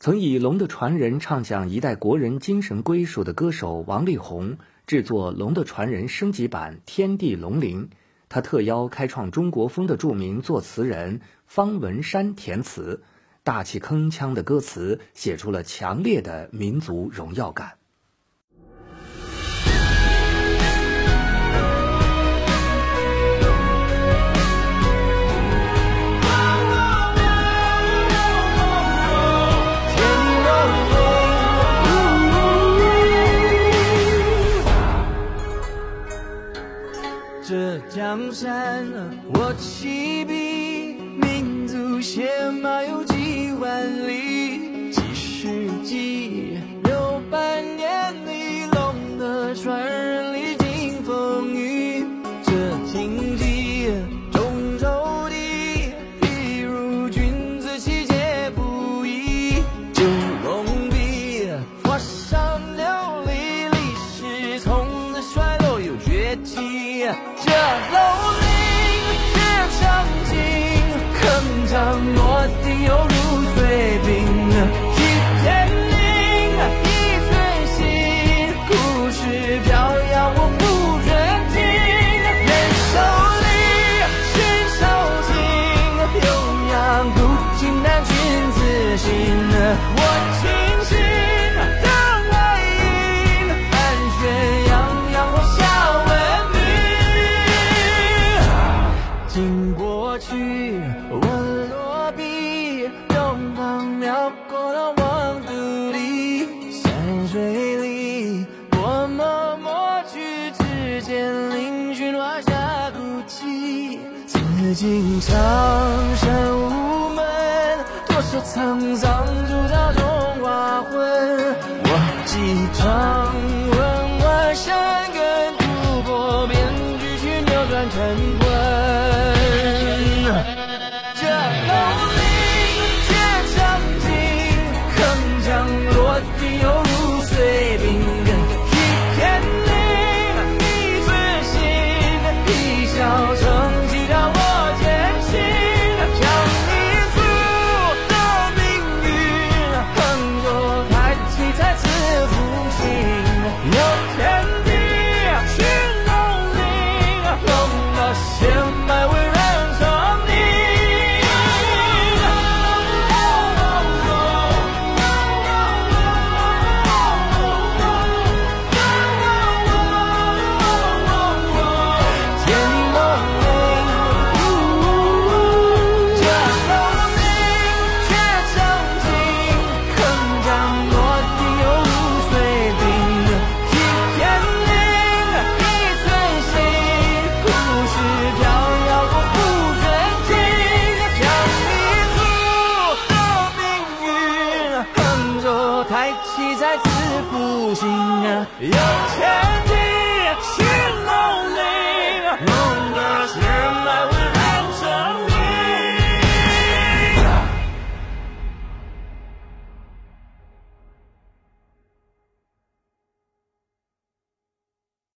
曾以龙的传人唱响一代国人精神归属的歌手王力宏制作《龙的传人》升级版《天地龙鳞》，他特邀开创中国风的著名作词人方文山填词，大气铿锵的歌词写出了强烈的民族荣耀感。我起笔，民族血脉有几万里，几世纪，六百年里，龙的传人历经风雨。这荆棘中抽地，一如君子气节不移。九龙壁，华上琉璃，历史从此衰落又崛起。这龙我落笔，东方描过了黄土地，山水里，我默默去，指尖嶙峋画下孤寂。紫禁长山无门，多少沧桑铸造中华魂。我继承文万山根，突破面具去扭转乾抬起再次复兴啊，有钱。